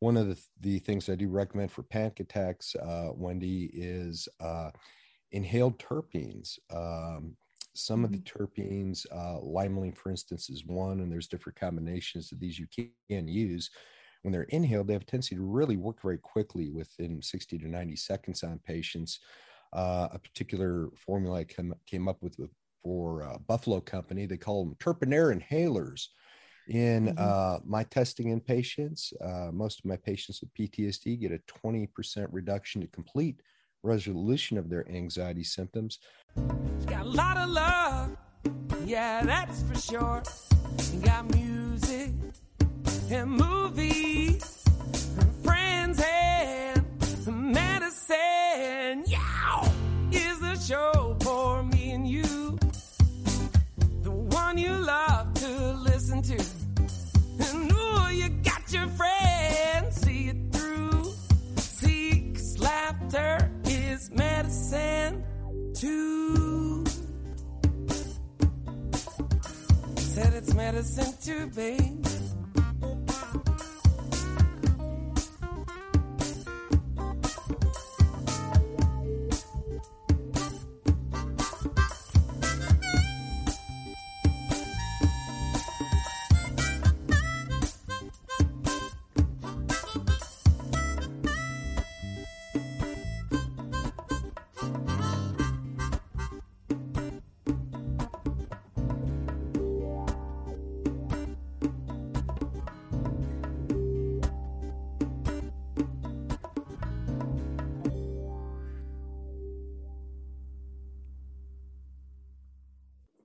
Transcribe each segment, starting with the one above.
one of the, the things I do recommend for panic attacks, uh, Wendy, is uh, inhaled terpenes. Um, some of the mm-hmm. terpenes, uh, limonene, for instance, is one, and there's different combinations of these you can use. When they're inhaled, they have a tendency to really work very quickly within 60 to 90 seconds on patients. Uh, a particular formula I came, came up with for uh, Buffalo Company, they call them Terpenair inhalers. In mm-hmm. uh, my testing in patients, uh, most of my patients with PTSD get a 20% reduction to complete resolution of their anxiety symptoms. Got a lot of love, yeah, that's for sure. got music and movies, and friends and medicine. Yeah, is the show for me and you, the one you love to listen to. Your friends, see it through. Seeks laughter is medicine too. Said it's medicine too, babe.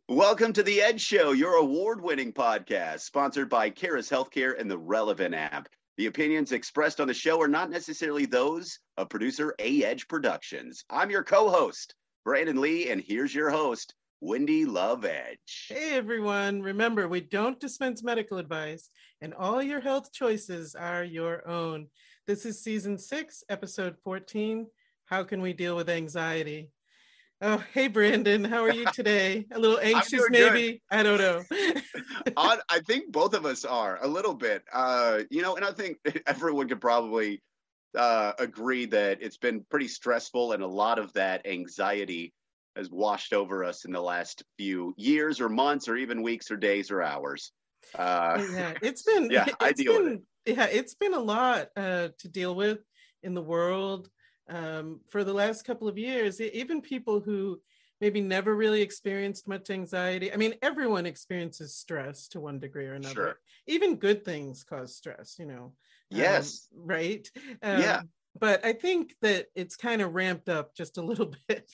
Welcome to The Edge Show, your award winning podcast, sponsored by Karas Healthcare and the Relevnt app. The opinions expressed on the show are not necessarily those of producer A Edge Productions. I'm your co host, Branden Lee, and here's your host, Wendy Love Edge. Hey everyone, remember we don't dispense medical advice, and all your health choices are your own. This is season six, episode 14 How Can We Deal with Anxiety? Oh, hey Branden, how are you today? A little anxious, maybe? Good. I don't know. I think both of us are a little bit. Uh, you know, and I think everyone could probably uh, agree that it's been pretty stressful, and a lot of that anxiety has washed over us in the last few years, or months, or even weeks, or days, or hours. Uh, yeah, it's been. Yeah, I deal been, with it. Yeah, it's been a lot uh, to deal with in the world um, for the last couple of years, even people who maybe never really experienced much anxiety. I mean, everyone experiences stress to one degree or another. Sure. Even good things cause stress, you know. Um, yes. Um, right. Um, yeah. But I think that it's kind of ramped up just a little bit.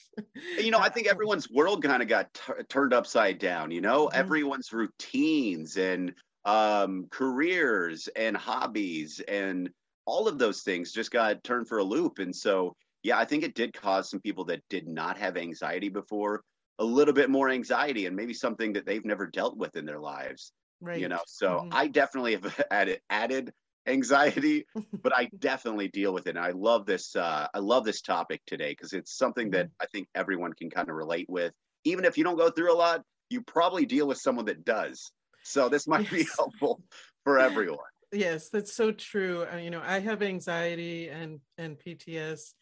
you know, I think everyone's world kind of got t- turned upside down. You know, mm-hmm. everyone's routines and um, careers and hobbies and all of those things just got turned for a loop. And so, yeah, I think it did cause some people that did not have anxiety before a little bit more anxiety and maybe something that they've never dealt with in their lives. Right. You know, so mm-hmm. I definitely have added added anxiety, but I definitely deal with it. And I love this. Uh, I love this topic today because it's something that mm-hmm. I think everyone can kind of relate with. Even if you don't go through a lot, you probably deal with someone that does. So this might yes. be helpful for everyone yes that's so true uh, you know i have anxiety and and pts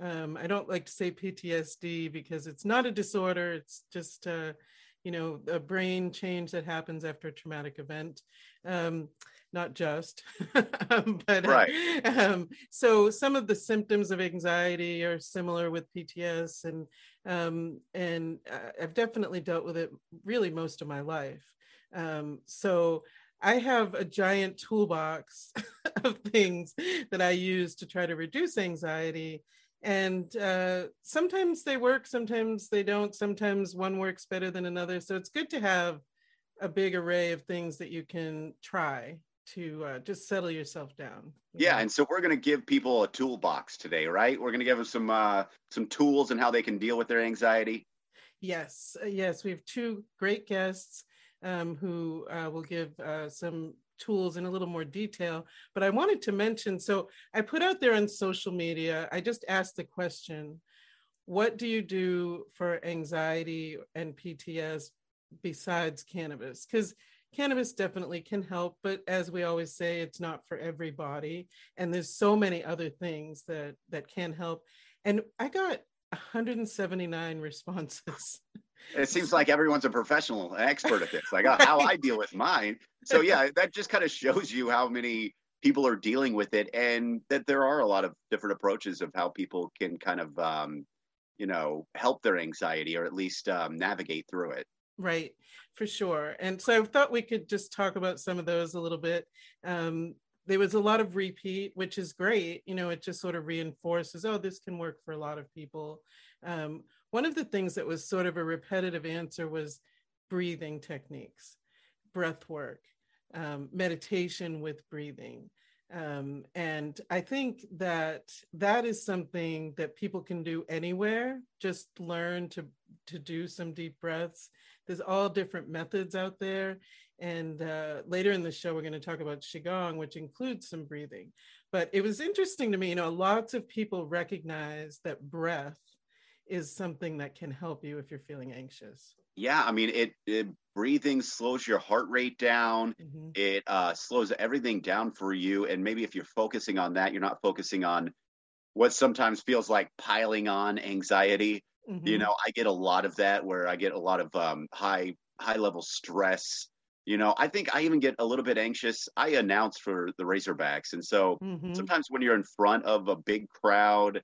um, i don't like to say ptsd because it's not a disorder it's just uh, you know a brain change that happens after a traumatic event um, not just um, but uh, right. um, so some of the symptoms of anxiety are similar with pts and um, and uh, i've definitely dealt with it really most of my life um, so I have a giant toolbox of things that I use to try to reduce anxiety. And uh, sometimes they work, sometimes they don't. Sometimes one works better than another. So it's good to have a big array of things that you can try to uh, just settle yourself down. Yeah, know? and so we're going to give people a toolbox today, right? We're going to give them some uh, some tools and how they can deal with their anxiety. Yes, uh, yes, we have two great guests um, who uh, will give uh, some tools in a little more detail. But I wanted to mention so I put out there on social media, I just asked the question what do you do for anxiety and PTS besides cannabis? Because cannabis definitely can help, but as we always say, it's not for everybody. And there's so many other things that that can help. And I got 179 responses. It seems like everyone's a professional expert at this, like how I deal with mine. So yeah, that just kind of shows you how many people are dealing with it, and that there are a lot of different approaches of how people can kind of, um, you know, help their anxiety or at least um, navigate through it. Right, for sure. And so I thought we could just talk about some of those a little bit. Um, there was a lot of repeat, which is great. You know, it just sort of reinforces, oh, this can work for a lot of people. Um, one of the things that was sort of a repetitive answer was breathing techniques, breath work, um, meditation with breathing. Um, and I think that that is something that people can do anywhere. Just learn to to do some deep breaths. There's all different methods out there, and uh, later in the show, we're going to talk about Qigong, which includes some breathing. But it was interesting to me, you know, lots of people recognize that breath is something that can help you if you're feeling anxious. Yeah, I mean, it, it breathing slows your heart rate down. Mm-hmm. It uh, slows everything down for you. And maybe if you're focusing on that, you're not focusing on what sometimes feels like piling on anxiety. Mm-hmm. You know, I get a lot of that where I get a lot of um, high high level stress you know, I think I even get a little bit anxious. I announce for the Razorbacks. And so mm-hmm. sometimes when you're in front of a big crowd,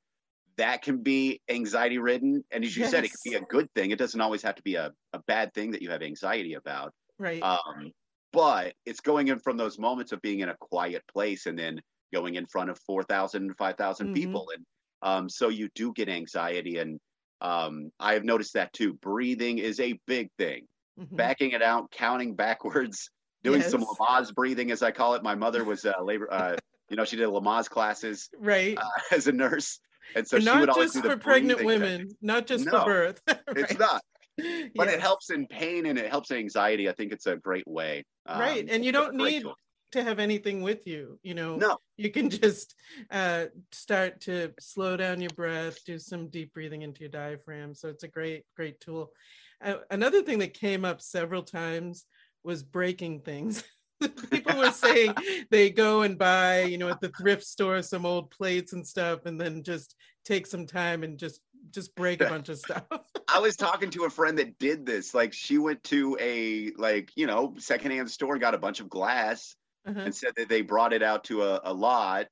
that can be anxiety ridden. And as you yes. said, it can be a good thing. It doesn't always have to be a, a bad thing that you have anxiety about. Right. Um, but it's going in from those moments of being in a quiet place and then going in front of 4,000, 5,000 mm-hmm. people. And um, so you do get anxiety. And um, I have noticed that too. Breathing is a big thing mm-hmm. backing it out, counting backwards, doing yes. some Lamaze breathing, as I call it. My mother was a labor, uh, you know, she did Lamaze classes right uh, as a nurse, and so and she would always do for pregnant women, not just no, for birth. right. It's not. But yes. it helps in pain and it helps in anxiety. I think it's a great way. Um, right, and you don't need tool. to have anything with you. You know, no, you can just uh, start to slow down your breath, do some deep breathing into your diaphragm. So it's a great, great tool another thing that came up several times was breaking things. People were saying they go and buy, you know, at the thrift store some old plates and stuff, and then just take some time and just just break a bunch of stuff. I was talking to a friend that did this. Like she went to a like, you know, secondhand store and got a bunch of glass uh-huh. and said that they brought it out to a, a lot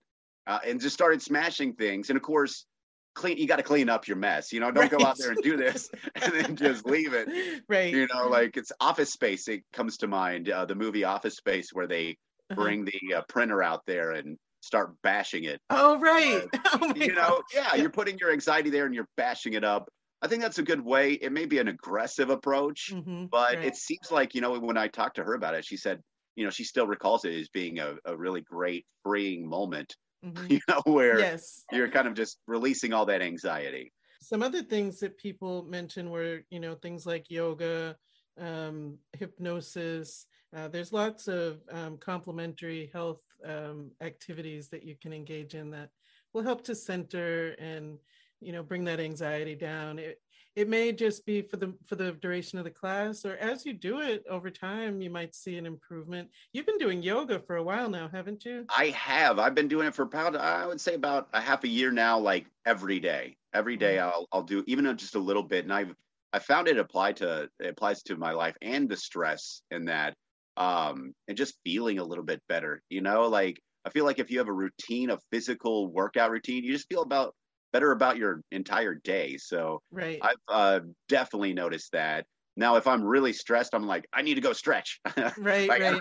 uh, and just started smashing things. And of course, clean you got to clean up your mess you know don't right. go out there and do this and then just leave it right you know like it's office space it comes to mind uh, the movie office space where they uh-huh. bring the uh, printer out there and start bashing it oh right uh, oh, you know yeah, yeah you're putting your anxiety there and you're bashing it up I think that's a good way. It may be an aggressive approach, mm-hmm, but right. it seems like, you know, when I talked to her about it, she said, you know, she still recalls it as being a, a really great freeing moment mm-hmm. you know, where yes. you're kind of just releasing all that anxiety. Some other things that people mention were, you know, things like yoga, um, hypnosis. Uh, there's lots of um, complementary health um, activities that you can engage in that will help to center and you know bring that anxiety down. It, it may just be for the for the duration of the class or as you do it over time you might see an improvement. You've been doing yoga for a while now haven't you? I have. I've been doing it for about i would say about a half a year now like every day. Every day mm-hmm. i'll i'll do even just a little bit and i've i found it applied to it applies to my life and the stress in that um and just feeling a little bit better you know? Like i feel like if you have a routine a physical workout routine you just feel about better about your entire day. So right. I've uh, definitely noticed that. Now, if I'm really stressed, I'm like, I need to go stretch. Right, like, right.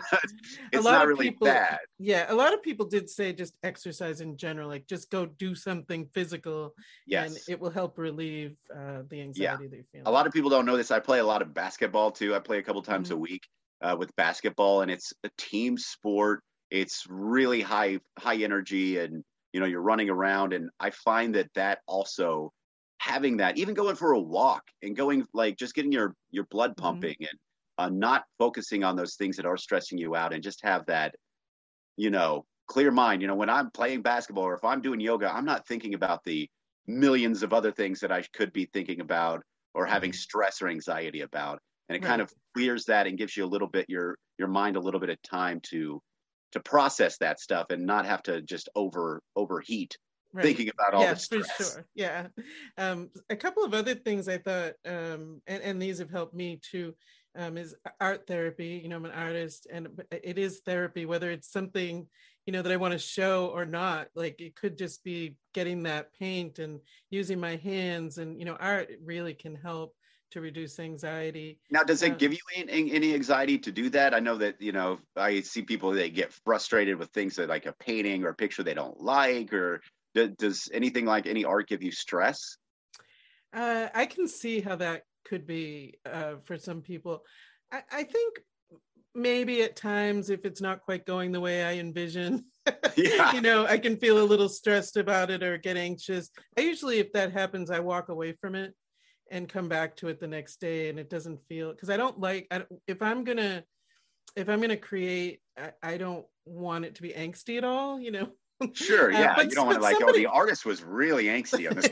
it's not really people, bad. Yeah, a lot of people did say just exercise in general, like just go do something physical. Yes, and it will help relieve uh, the anxiety yeah. they feel. A lot of people don't know this. I play a lot of basketball too. I play a couple times mm-hmm. a week uh, with basketball, and it's a team sport. It's really high high energy and you know you're running around and i find that that also having that even going for a walk and going like just getting your your blood mm-hmm. pumping mm-hmm. and uh, not focusing on those things that are stressing you out and just have that you know clear mind you know when i'm playing basketball or if i'm doing yoga i'm not thinking about the millions of other things that i could be thinking about or having mm-hmm. stress or anxiety about and it Right. kind of clears that and gives you a little bit your your mind a little bit of time to to process that stuff and not have to just over overheat right. thinking about all yeah, the for sure. Yeah. Um, a couple of other things I thought, um, and, and these have helped me too, um, is art therapy. You know, I'm an artist and it is therapy, whether it's something, you know, that I want to show or not. Like it could just be getting that paint and using my hands and, you know, art really can help to reduce anxiety. Now, does it give you any, any anxiety to do that? I know that you know I see people they get frustrated with things that like a painting or a picture they don't like, or does, does anything like any art give you stress? Uh, I can see how that could be uh, for some people. I, I think maybe at times, if it's not quite going the way I envision, Yeah. you know, I can feel a little stressed about it or get anxious. I usually, if that happens, I walk away from it and come back to it the next day, and it doesn't feel because I don't like I, don't- if I'm gonna if I'm gonna create, I, I don't want it to be angsty at all. You know. Sure, Uh, yeah. but you don't want to like, somebody- oh, the artist was really angsty on this.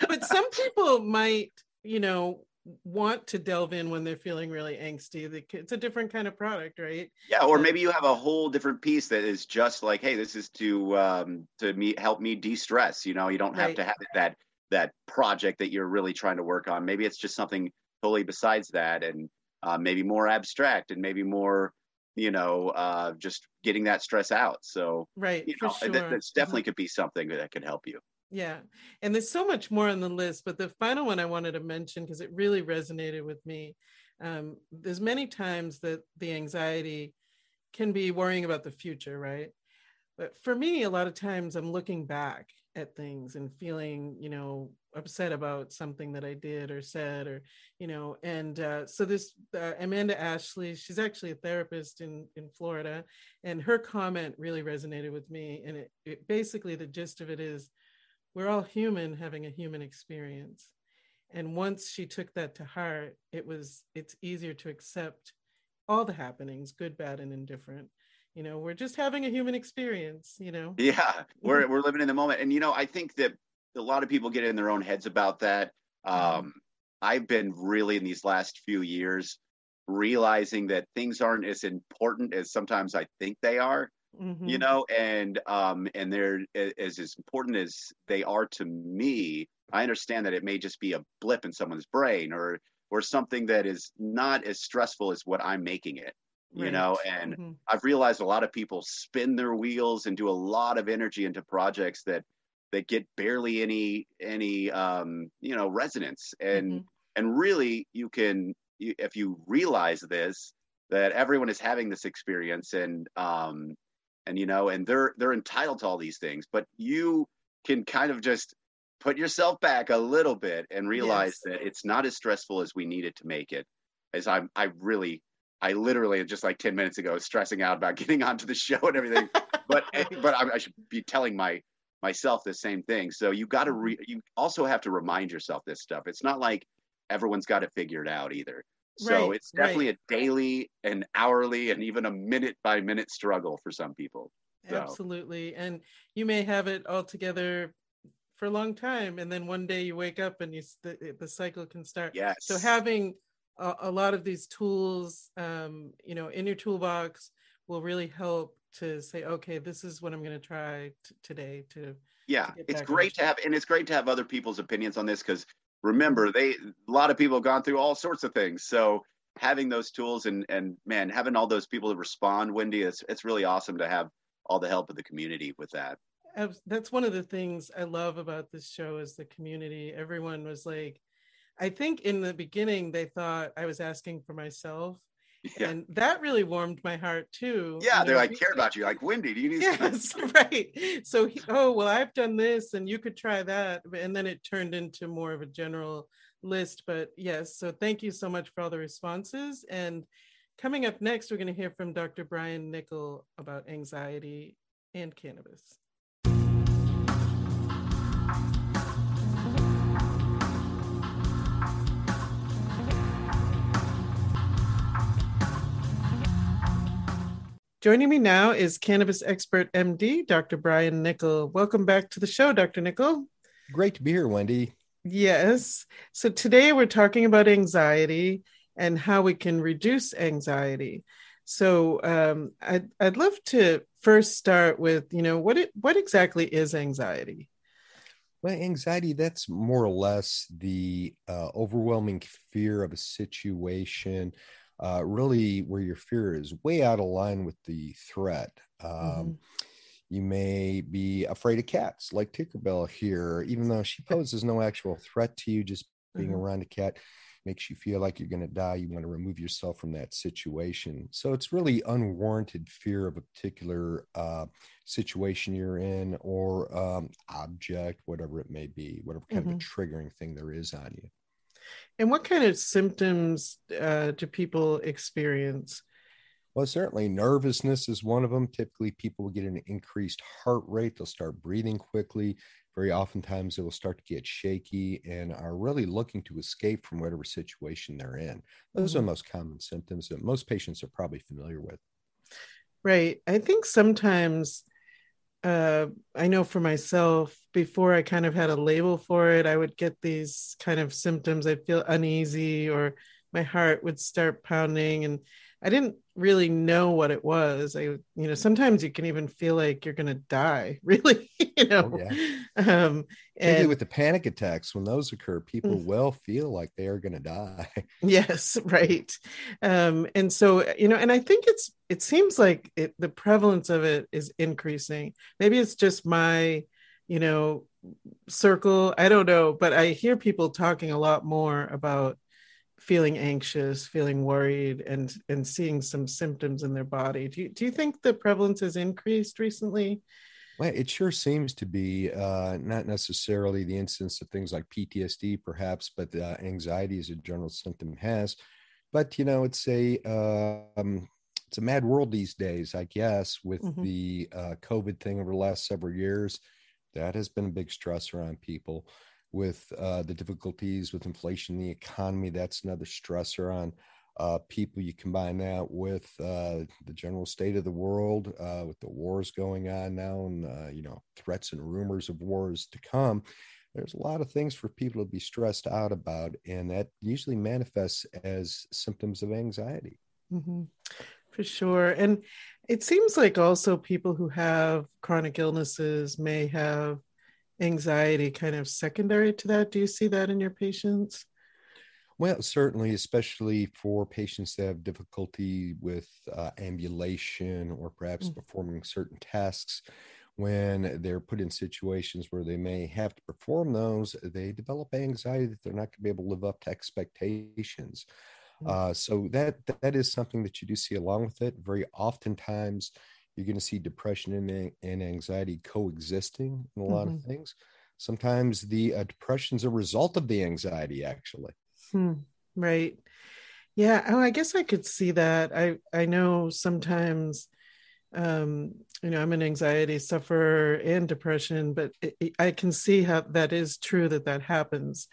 but some people might, you know, want to delve in when they're feeling really angsty. It's a different kind of product, right? yeah, or Uh, maybe you have a whole different piece that is just like, hey, this is to um, to me help me de-stress. You know, you don't have Right. to have it that that project that you're really trying to work on. Maybe it's just something totally besides that, and uh, maybe more abstract, and maybe more, you know, uh, just getting that stress out. So Right, you know, sure. that, that's definitely could be something that could help you. Yeah. And there's so much more on the list, but the final one I wanted to mention because it really resonated with me. Um, there's many times that the anxiety can be worrying about the future, right? But for me, a lot of times I'm looking back at things and feeling, you know, upset about something that I did or said, or, you know, and uh, so this uh, Amanda Ashley, she's actually a therapist in in Florida, and her comment really resonated with me. And it, it basically the gist of it is, we're all human having a human experience and once she took that to heart it was it's easier to accept all the happenings good bad and indifferent you know we're just having a human experience you know Yeah, we're we're living in the moment, and you know, I think that a lot of people get in their own heads about that. Um, I've been really in these last few years realizing that things aren't as important as sometimes I think they are. Mhm. You know, and um, and they're as as important as they are to me. I understand that it may just be a blip in someone's brain, or or something that is not as stressful as what I'm making it. You Right. know, and Mhm. I've realized a lot of people spin their wheels and do a lot of energy into projects that that get barely any any um, you know resonance and Mhm. and really you can you, if you realize this that everyone is having this experience and um and you know and they're they're entitled to all these things but you can kind of just put yourself back a little bit and realize Yes. that it's not as stressful as we need it to make it as i'm i really i literally just like 10 minutes ago was stressing out about getting onto the show and everything. But eh, but I, I should be telling my myself the same thing. So you got to re you also have to remind yourself this stuff. It's not like everyone's got it figured out either. So Right, it's definitely a daily and hourly and even a minute by minute struggle for some people. So- absolutely. And you may have it all together for a long time and then one day you wake up and you the, the cycle can start. Yes. so having a, a lot of these tools um, you know in your toolbox will really help to say okay this is what i'm going to try t- today to yeah to it's great to have and it's great to have other people's opinions on this because remember they a lot of people have gone through all sorts of things so having those tools and and man having all those people to respond wendy it's, it's really awesome to have all the help of the community with that that's one of the things I love about this show is the community. Everyone was like, I think in the beginning they thought I was asking for myself, yeah and that really warmed my heart too. yeah they're like care about you like wendy do you need some-" Yes, right. So, he, oh well, I've done this, and you could try that, and then it turned into more of a general list. But yes, so thank you so much for all the responses. And coming up next, we're going to hear from Dr. Brian Nichol about anxiety and cannabis. Joining me now is cannabis expert MD, Dr. Brian Nichol. Welcome back to the show, Dr. Nichol. Great to be here, Wendy. Yes. So today we're talking about anxiety. and how we can reduce anxiety. So um, I'd, I'd love to first start with, you know, what it, what exactly is anxiety? Well, anxiety, that's more or less the uh, overwhelming fear of a situation, uh, really where your fear is way out of line with the threat. Um, mm-hmm. You may be afraid of cats, like Tinkerbell here, even though she poses no actual threat to you, just being mm-hmm. around a cat makes you feel like you're going to die. You want to remove yourself from that situation. So it's really unwarranted fear of a particular uh, situation you're in or um, object, whatever it may be, whatever kind mm-hmm. of a mm-hmm. triggering thing there is on you. And what kind of symptoms uh, do people experience? Well, certainly nervousness is one of them. Typically, people will get an increased heart rate. They'll start breathing quickly. Very oftentimes, they will start to get shaky and are really looking to escape from whatever situation they're in. Those mm-hmm. are the most common symptoms that most patients are probably familiar with. Right. I think sometimes uh, I know for myself, before I kind of had a label for it, I would get these kind of symptoms. I'd feel uneasy or my heart would start pounding. And I didn't really know what it was. I, you know, sometimes you can even feel like you're going to die, really, you know. Oh, yeah. Um, and with the panic attacks, when those occur, people mm. will feel like they are going to die. Yes, right. Um, and so, you know, and I think it's, it seems like it, the prevalence of it is increasing. Maybe it's just my, you know, circle. I don't know, but I hear people talking a lot more about feeling anxious, feeling worried, and and seeing some symptoms in their body. Do you, do you think the prevalence has increased recently? Well, it sure seems to be uh, not necessarily the instance of things like PTSD, perhaps, but uh, anxiety as a general symptom has. But you know, it's a um, it's a mad world these days, I guess, with mm-hmm. the uh, COVID thing over the last several years. That has been a big stressor on people with uh, the difficulties with inflation, the economy. That's another stressor on uh, people. You combine that with uh, the general state of the world, uh, with the wars going on now, and uh, you know threats and rumors of wars to come. There's a lot of things for people to be stressed out about, and that usually manifests as symptoms of anxiety. Mm-hmm. For sure, and it seems like also people who have chronic illnesses may have anxiety kind of secondary to that? Do you see that in your patients? Well, certainly, especially for patients that have difficulty with uh, ambulation or perhaps mm-hmm. performing certain tasks, when they're put in situations where they may have to perform those, they develop anxiety that they're not going to be able to live up to expectations. Mm-hmm. Uh, so that that is something that you do see along with it. Very oftentimes, you're going to see depression and, and anxiety coexisting in a lot mm-hmm. of things. Sometimes the uh, depression is a result of the anxiety, actually. Hmm. Right. Yeah. Oh, I guess I could see that. I I know sometimes, um, you know, I'm an anxiety sufferer and depression, but it, it, I can see how that is true that that happens.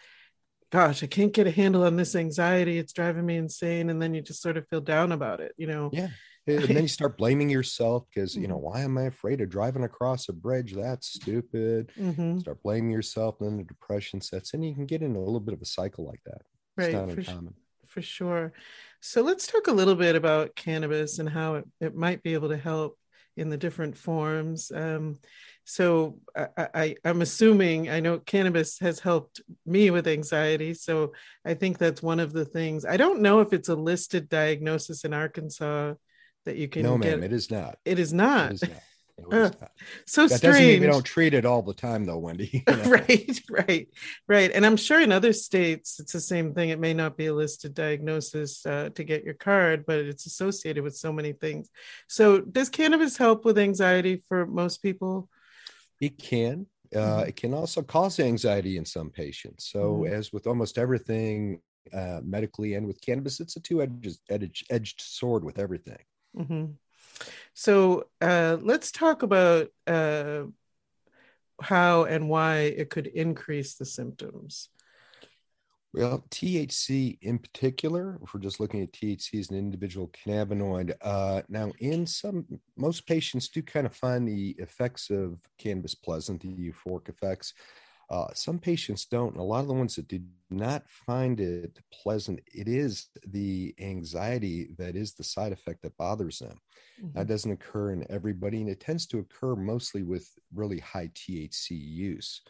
Gosh, I can't get a handle on this anxiety. It's driving me insane, and then you just sort of feel down about it. You know. Yeah and then you start blaming yourself because you know mm-hmm. why am i afraid of driving across a bridge that's stupid mm-hmm. start blaming yourself and then the depression sets in you can get into a little bit of a cycle like that right for, uncommon. for sure so let's talk a little bit about cannabis and how it, it might be able to help in the different forms um, so I, I i'm assuming i know cannabis has helped me with anxiety so i think that's one of the things i don't know if it's a listed diagnosis in arkansas that you can no get. ma'am it is not it is not, it is not. Uh, so that strange. Doesn't mean we don't treat it all the time, though, Wendy. You know? right, right, right. And I'm sure in other states it's the same thing. It may not be a listed diagnosis uh, to get your card, but it's associated with so many things. So, does cannabis help with anxiety for most people? It can. Uh, mm-hmm. It can also cause anxiety in some patients. So, mm-hmm. as with almost everything uh, medically and with cannabis, it's a two-edged edged sword with everything. Mm-hmm. So uh, let's talk about uh, how and why it could increase the symptoms. Well, THC in particular, if we're just looking at THC as an individual cannabinoid, uh, now in some, most patients do kind of find the effects of cannabis pleasant, the euphoric effects. Uh, some patients don't. And a lot of the ones that did not find it pleasant, it is the anxiety that is the side effect that bothers them. Mm-hmm. That doesn't occur in everybody, and it tends to occur mostly with really high THC use.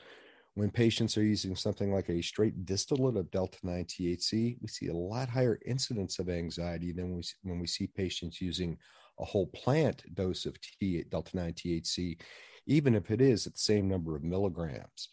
When patients are using something like a straight distillate of delta 9 THC, we see a lot higher incidence of anxiety than we, when we see patients using a whole plant dose of T, delta 9 THC, even if it is at the same number of milligrams.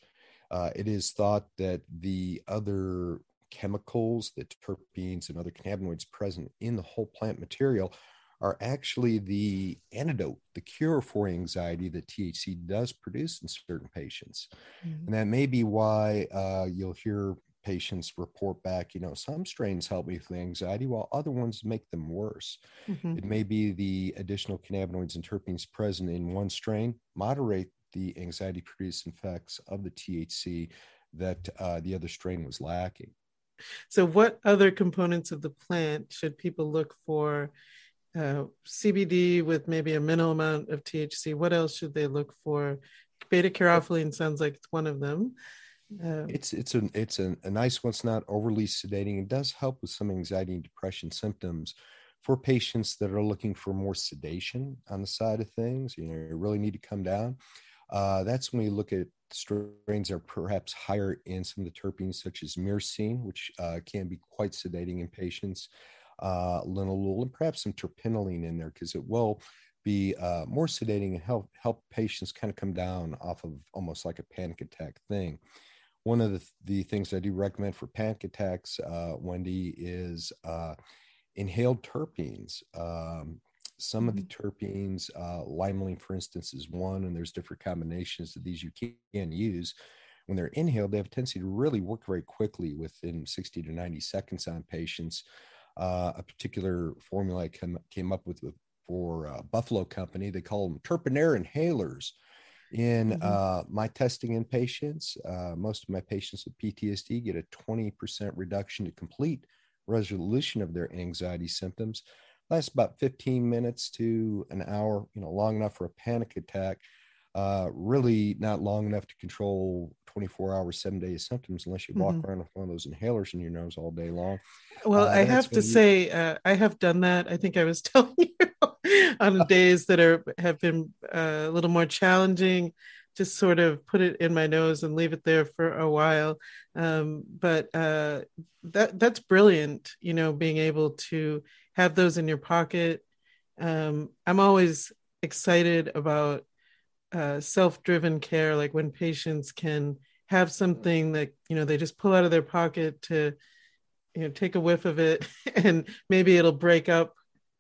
Uh, it is thought that the other chemicals, the terpenes and other cannabinoids present in the whole plant material are actually the antidote, the cure for anxiety that THC does produce in certain patients. Mm-hmm. And that may be why uh, you'll hear patients report back, you know, some strains help me with the anxiety while other ones make them worse. Mm-hmm. It may be the additional cannabinoids and terpenes present in one strain moderate the anxiety producing effects of the THC that uh, the other strain was lacking. So, what other components of the plant should people look for uh, CBD with maybe a minimal amount of THC. What else should they look for? Beta caryophyllene sounds like it's one of them. Uh, it's it's a it's a, a nice one. It's not overly sedating. It does help with some anxiety and depression symptoms for patients that are looking for more sedation on the side of things. You know, you really need to come down. Uh, that's when we look at strains that are perhaps higher in some of the terpenes, such as myrcene, which uh, can be quite sedating in patients uh, linalool and perhaps some terpinolene in there because it will be uh, more sedating and help help patients kind of come down off of almost like a panic attack thing. One of the, the things I do recommend for panic attacks, uh, Wendy, is uh, inhaled terpenes. Um, some of the mm-hmm. terpenes, uh, limonene, for instance, is one, and there's different combinations of these you can use. When they're inhaled, they have a tendency to really work very quickly within 60 to 90 seconds on patients uh, a particular formula I came, came up with, for uh, Buffalo Company. They call them Terpenair inhalers. In mm-hmm. uh, my testing in patients, uh, most of my patients with PTSD get a 20% reduction to complete resolution of their anxiety symptoms. Lasts about 15 minutes to an hour, you know, long enough for a panic attack. Uh, really not long enough to control 24 hours, seven days symptoms unless you walk mm-hmm. around with one of those inhalers in your nose all day long. Well, uh, I have to you... say, uh, I have done that. I think I was telling you on days that are have been uh, a little more challenging. Just sort of put it in my nose and leave it there for a while. Um, but uh, that that's brilliant. You know, being able to have those in your pocket. Um, I'm always excited about uh, self-driven care like when patients can have something that you know they just pull out of their pocket to you know take a whiff of it and maybe it'll break up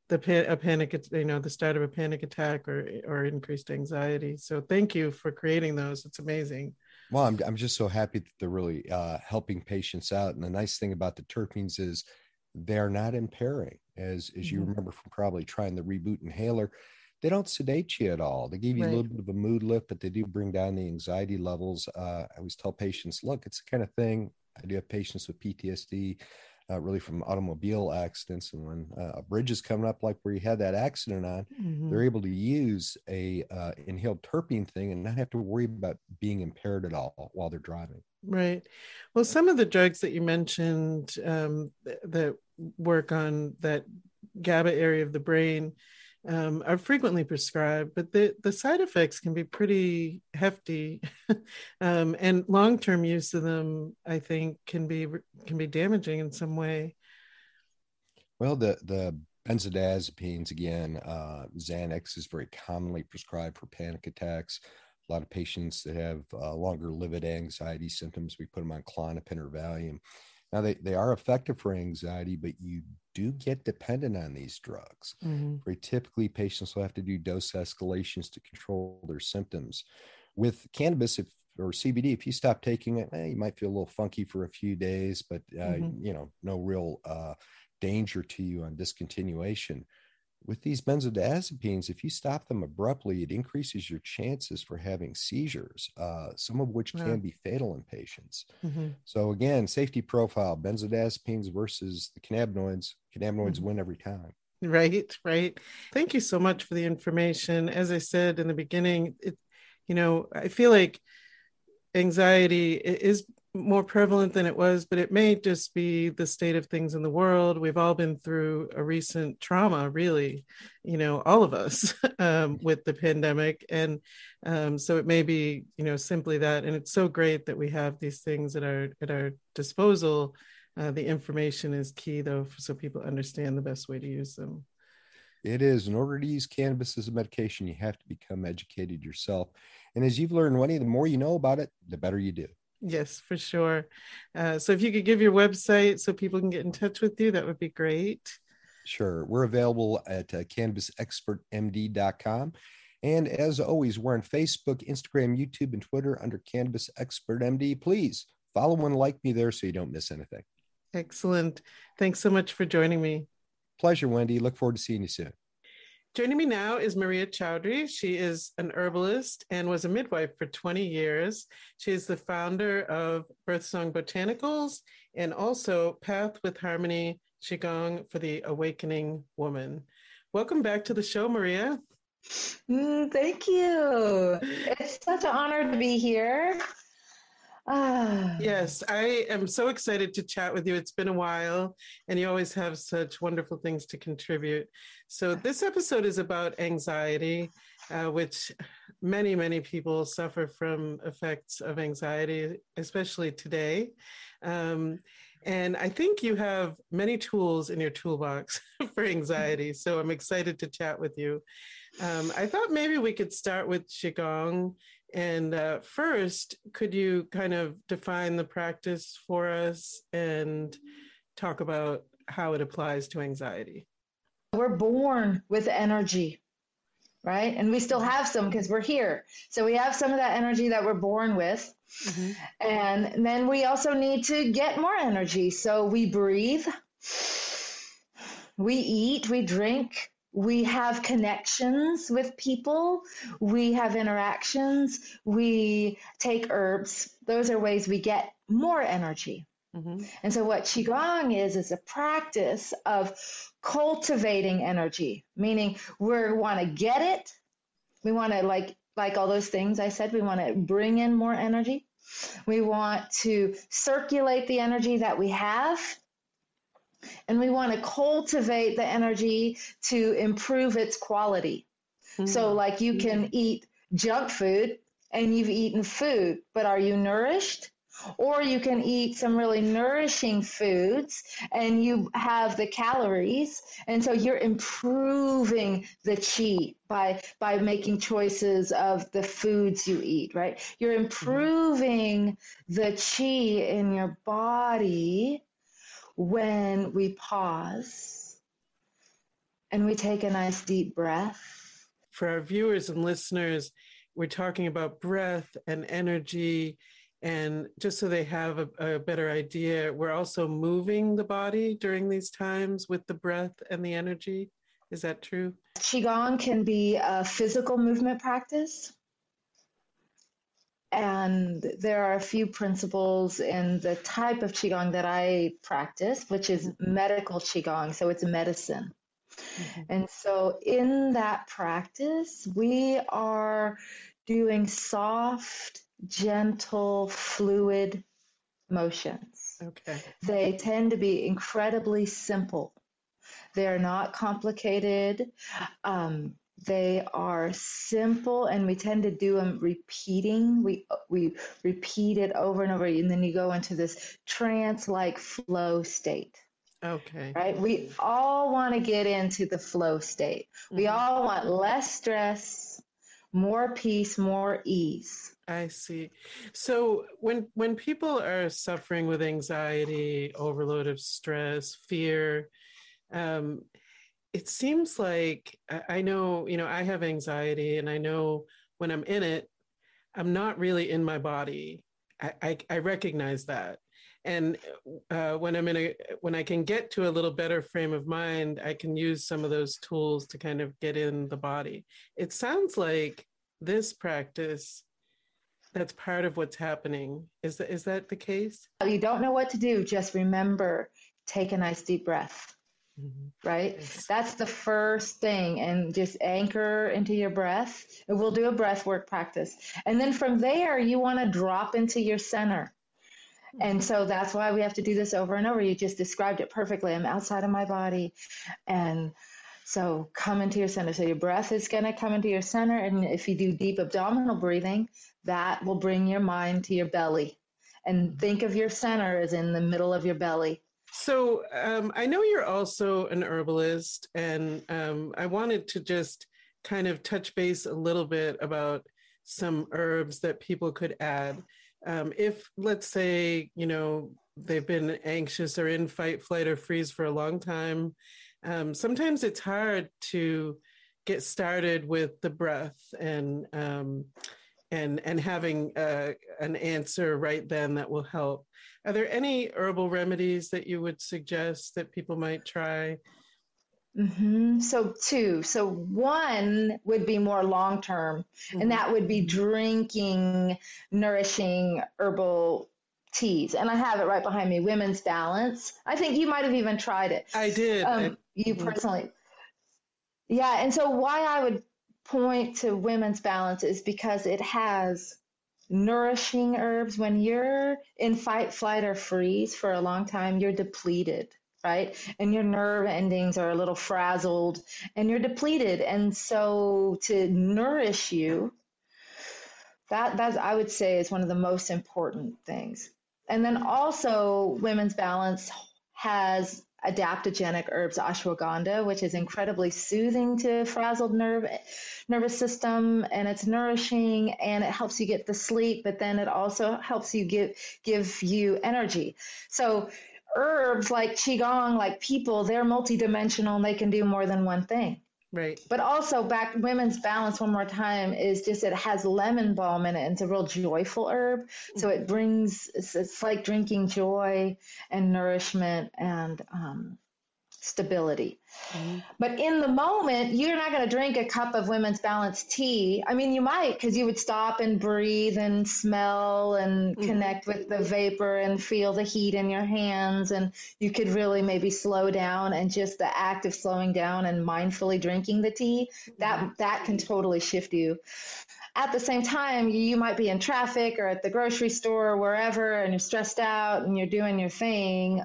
the a panic you know the start of a panic attack or or increased anxiety. So thank you for creating those. It's amazing. Well i'm, I'm just so happy that they're really uh, helping patients out. And the nice thing about the terpenes is they're not impairing as as you mm-hmm. remember from probably trying the reboot inhaler they don't sedate you at all. They give you right. a little bit of a mood lift, but they do bring down the anxiety levels. Uh, I always tell patients, look, it's the kind of thing. I do have patients with PTSD, uh, really from automobile accidents, and when uh, a bridge is coming up, like where you had that accident on, mm-hmm. they're able to use a uh, inhaled terpene thing and not have to worry about being impaired at all while they're driving. Right. Well, some of the drugs that you mentioned um, that work on that GABA area of the brain um, are frequently prescribed, but the, the side effects can be pretty hefty, um, and long term use of them, I think, can be can be damaging in some way. Well, the the benzodiazepines again, uh, Xanax is very commonly prescribed for panic attacks. A lot of patients that have uh, longer lived anxiety symptoms, we put them on Klonopin or Valium. Now they, they are effective for anxiety, but you do get dependent on these drugs. Mm-hmm. Very typically, patients will have to do dose escalations to control their symptoms. With cannabis, if or CBD, if you stop taking it, eh, you might feel a little funky for a few days, but uh, mm-hmm. you know, no real uh, danger to you on discontinuation with these benzodiazepines, if you stop them abruptly, it increases your chances for having seizures, uh, some of which can be fatal in patients. Mm-hmm. So, again, safety profile benzodiazepines versus the cannabinoids, cannabinoids mm-hmm. win every time. Right, right. Thank you so much for the information. As I said in the beginning, it, you know, I feel like anxiety is more prevalent than it was, but it may just be the state of things in the world. We've all been through a recent trauma, really, you know, all of us um, with the pandemic. And um, so it may be, you know, simply that. And it's so great that we have these things at our at our disposal. Uh, the information is key, though, so people understand the best way to use them. It is. In order to use cannabis as a medication, you have to become educated yourself. And as you've learned, Wendy, the more you know about it, the better you do. Yes, for sure. Uh, so if you could give your website so people can get in touch with you, that would be great. Sure. We're available at uh, cannabisexpertmd.com. And as always, we're on Facebook, Instagram, YouTube, and Twitter under Cannabis Expert MD. Please follow and like me there so you don't miss anything. Excellent. Thanks so much for joining me. Pleasure, Wendy. Look forward to seeing you soon. Joining me now is Maria Chowdhury. She is an herbalist and was a midwife for 20 years. She is the founder of Birthsong Botanicals and also Path with Harmony Qigong for the Awakening Woman. Welcome back to the show, Maria. Mm, thank you. It's such an honor to be here. Ah. Yes, I am so excited to chat with you. It's been a while, and you always have such wonderful things to contribute. So, this episode is about anxiety, uh, which many, many people suffer from effects of anxiety, especially today. Um, and I think you have many tools in your toolbox for anxiety. So, I'm excited to chat with you. Um, I thought maybe we could start with Qigong and uh, first, could you kind of define the practice for us and talk about how it applies to anxiety? We're born with energy, right? And we still have some because we're here. So we have some of that energy that we're born with. Mm-hmm. And then we also need to get more energy. So we breathe, we eat, we drink, we have connections with people, we have interactions, we take herbs. Those are ways we get more energy. Mm-hmm. And so, what Qigong is, is a practice of cultivating energy, meaning we want to get it. We want to, like, like all those things I said, we want to bring in more energy. We want to circulate the energy that we have and we want to cultivate the energy to improve its quality. Mm-hmm. So, like you can eat junk food and you've eaten food, but are you nourished? Or you can eat some really nourishing foods and you have the calories. And so you're improving the chi by, by making choices of the foods you eat, right? You're mm-hmm. improving the chi in your body when we pause and we take a nice deep breath. For our viewers and listeners, we're talking about breath and energy. And just so they have a, a, better idea, we're also moving the body during these times with the breath and the energy. Is that true? Qigong can be a physical movement practice and there are a few principles in the type of Qigong that I practice, which is medical Qigong. So it's medicine. Mm-hmm. And so in that practice, we are doing soft, gentle, fluid motions. Okay. They tend to be incredibly simple. They're not complicated. Um, they are simple and we tend to do them repeating. We, we repeat it over and over, and then you go into this trance like flow state. Okay. Right? We all want to get into the flow state. Mm-hmm. We all want less stress, more peace, more ease. I see. So when when people are suffering with anxiety, overload of stress, fear, um, it seems like I know, you know, I have anxiety and I know when I'm in it, I'm not really in my body. I, I, I recognize that. And uh, when I'm in a, when I can get to a little better frame of mind, I can use some of those tools to kind of get in the body. It sounds like this practice that's part of what's happening. Is that, is that the case? You don't know what to do. Just remember, take a nice deep breath Mm-hmm. Right? Yes. That's the first thing. And just anchor into your breath. And we'll do a breath work practice. And then from there, you want to drop into your center. And mm-hmm. so that's why we have to do this over and over. You just described it perfectly. I'm outside of my body. And so come into your center. So your breath is going to come into your center. And if you do deep abdominal breathing, that will bring your mind to your belly. And think of your center as in the middle of your belly. So um, I know you're also an herbalist, and um, I wanted to just kind of touch base a little bit about some herbs that people could add. Um, if, let's say, you know, they've been anxious or in fight, flight, or freeze for a long time, um, sometimes it's hard to get started with the breath and um, and and having uh, an answer right then that will help. Are there any herbal remedies that you would suggest that people might try? Mm-hmm. So two. So one would be more long term, mm-hmm. and that would be drinking nourishing herbal teas. And I have it right behind me. Women's Balance. I think you might have even tried it. I did. Um, you mm-hmm. personally. Yeah, and so why I would point to Women's Balance is because it has nourishing herbs. When you're in fight, flight, or freeze for a long time, you're depleted, right? And your nerve endings are a little frazzled and you're depleted. And so to nourish you, that that's I would say is one of the most important things. And then also Women's Balance has adaptogenic herbs ashwagandha, which is incredibly soothing to frazzled nerve nervous system, and it's nourishing and it helps you get the sleep, but then it also helps you give give you energy. So herbs like qigong, like people, they're multidimensional and they can do more than one thing. Right. But also back women's balance one more time is just it has lemon balm in it. And it's a real joyful herb. So it brings it's, it's like drinking joy and nourishment and um, stability. Mm-hmm. But in the moment, you're not going to drink a cup of women's balanced tea. I mean, you might because you would stop and breathe and smell and mm-hmm. connect with the vapor and feel the heat in your hands. And you could really maybe slow down and just the act of slowing down and mindfully drinking the tea, that, mm-hmm. that can totally shift you at the same time, you might be in traffic or at the grocery store or wherever, and you're stressed out and you're doing your thing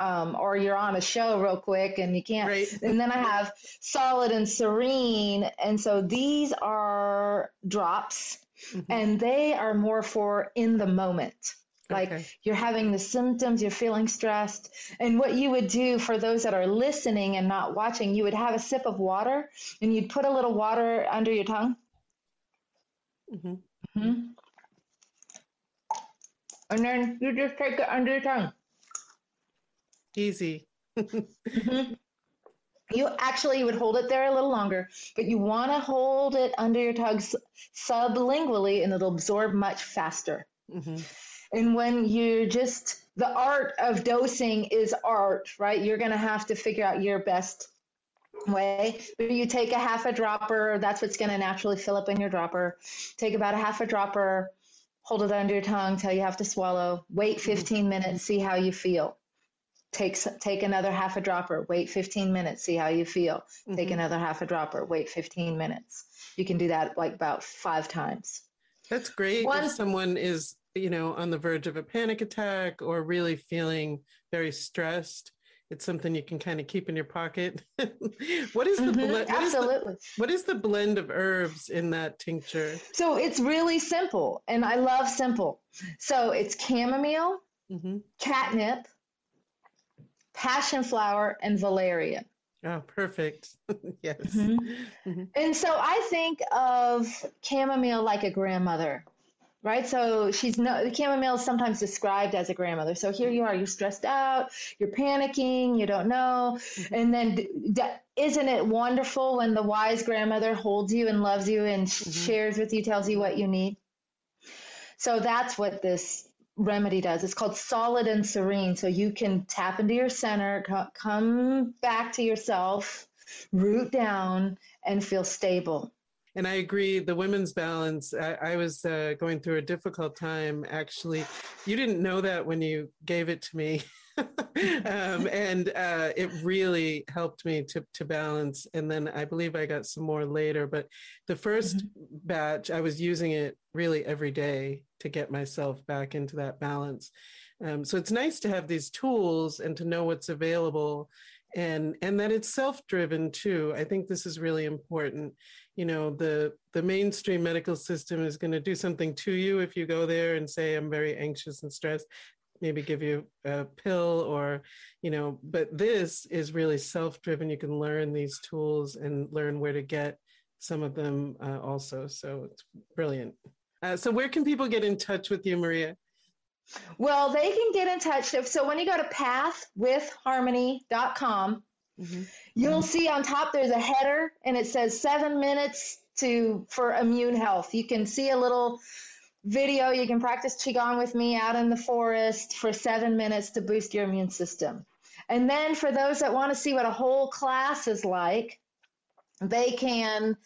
um, or you're on a show real quick and you can't. Right. And then I have solid and serene. And so these are drops mm-hmm. and they are more for in the moment. Like okay. you're having the symptoms, you're feeling stressed. And what you would do for those that are listening and not watching, you would have a sip of water and you'd put a little water under your tongue. Mm-hmm. Mm-hmm. And then you just take it under your tongue. Easy. mm-hmm. You actually would hold it there a little longer, but you want to hold it under your tongue sublingually and it'll absorb much faster. Mm-hmm. And when you just, the art of dosing is art, right? You're going to have to figure out your best way. But you take a half a dropper, that's what's going to naturally fill up in your dropper. Take about a half a dropper, hold it under your tongue till you have to swallow, wait mm-hmm. 15 minutes, see how you feel take take another half a dropper wait 15 minutes see how you feel. Mm-hmm. take another half a dropper wait 15 minutes. You can do that like about five times. That's great One, if someone is you know on the verge of a panic attack or really feeling very stressed it's something you can kind of keep in your pocket. What is the mm-hmm, blend absolutely. what is the blend of herbs in that tincture? So it's really simple and i love simple. So it's chamomile mm-hmm. catnip passion flower, and valerian. Oh, perfect. yes. Mm-hmm. Mm-hmm. And so I think of chamomile like a grandmother, right? So she's no, the chamomile is sometimes described as a grandmother. So here you are, you're stressed out, you're panicking, you don't know. Mm-hmm. And then d- isn't it wonderful when the wise grandmother holds you and loves you and mm-hmm. shares with you, tells you what you need? So that's what this remedy does. It's called solid and serene. So you can tap into your center, come back to yourself, root down, and feel stable. And I agree. The women's balance. I, I was uh, going through a difficult time. Actually, you didn't know that when you gave it to me. um, and uh, it really helped me to to balance. And then I believe I got some more later, but the 1st mm-hmm. batch I was using it really every day to get myself back into that balance. Um, so it's nice to have these tools and to know what's available and and that it's self-driven too. I think this is really important. You know the the mainstream medical system is going to do something to you if you go there and say i'm very anxious and stressed maybe give you a pill or you know but this is really self-driven. You can learn these tools and learn where to get some of them uh, also. So it's brilliant uh, so where can people get in touch with you maria well, they can get in touch. So when you go to pathwithharmony.com, mm-hmm. you'll see on top there's a header and it says seven minutes to for immune health. You can see a little video. You can practice Qigong with me out in the forest for seven minutes to boost your immune system. And then for those that want to see what a whole class is like, they can,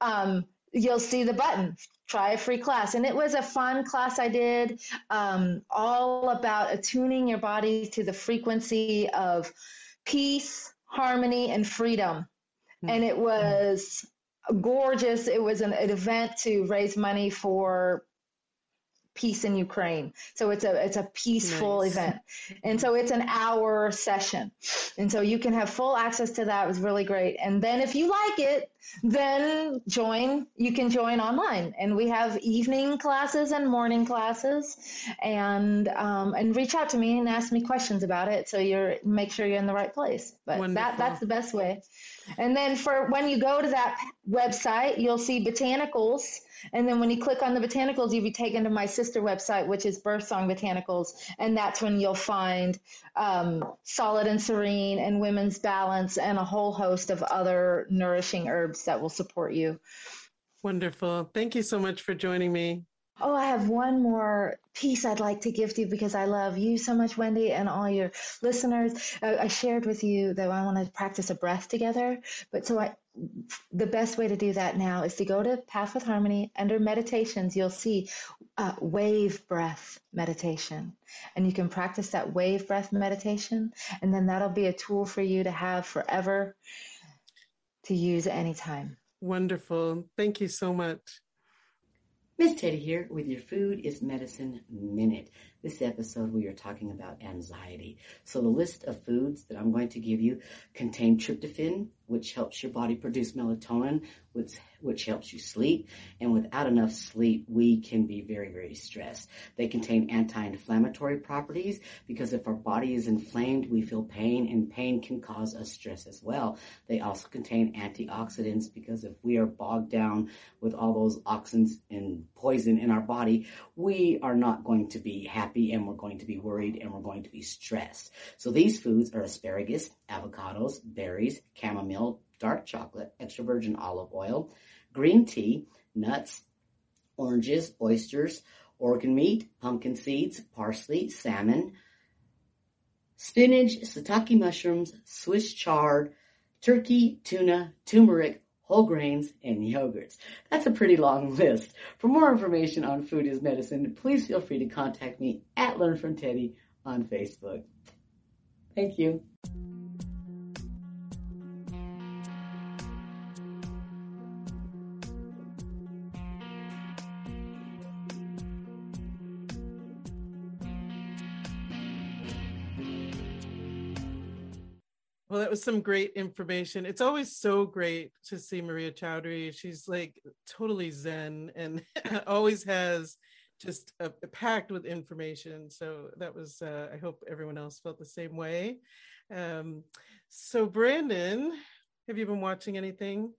um, you'll see the button try a free class. And it was a fun class I did, um, all about attuning your body to the frequency of peace, harmony, and freedom. Mm-hmm. And it was gorgeous. It was an, an event to raise money for peace in Ukraine. So it's a it's a peaceful nice. event. And so it's an hour session. And so you can have full access to that. It was really great. And then if you like it, then join you can join online and we have evening classes and morning classes and um, and reach out to me and ask me questions about it so you're make sure you're in the right place but Wonderful. that that's the best way and then for when you go to that website you'll see botanicals and then when you click on the botanicals, you'll be taken to my sister website, which is Birth Song Botanicals. And that's when you'll find um, Solid and Serene and Women's Balance and a whole host of other nourishing herbs that will support you. Wonderful. Thank you so much for joining me. Oh, I have one more piece I'd like to give to you because I love you so much, Wendy, and all your listeners. I, I shared with you that I want to practice a breath together, but so I, the best way to do that now is to go to Path with Harmony under meditations. You'll see uh, wave breath meditation, and you can practice that wave breath meditation, and then that'll be a tool for you to have forever to use anytime. Wonderful. Thank you so much. Miss Teddi here with your Food is Medicine Minute. This episode, we are talking about anxiety. So, the list of foods that I'm going to give you contain tryptophan, which helps your body produce melatonin, which, which helps you sleep. And without enough sleep, we can be very, very stressed. They contain anti inflammatory properties because if our body is inflamed, we feel pain, and pain can cause us stress as well. They also contain antioxidants because if we are bogged down with all those oxins and poison in our body, we are not going to be happy happy and we're going to be worried and we're going to be stressed. So these foods are asparagus, avocados, berries, chamomile, dark chocolate, extra virgin olive oil, green tea, nuts, oranges, oysters, organ meat, pumpkin seeds, parsley, salmon, spinach, shiitake mushrooms, Swiss chard, turkey, tuna, turmeric, whole grains, and yogurts. That's a pretty long list. For more information on food is medicine, please feel free to contact me at Learn from Teddi on Facebook. Thank you. Was some great information. It's always so great to see Maria Chowdhury. She's like totally zen and always has just packed with information. So that was, uh, I hope everyone else felt the same way. Um, so, Branden, have you been watching anything?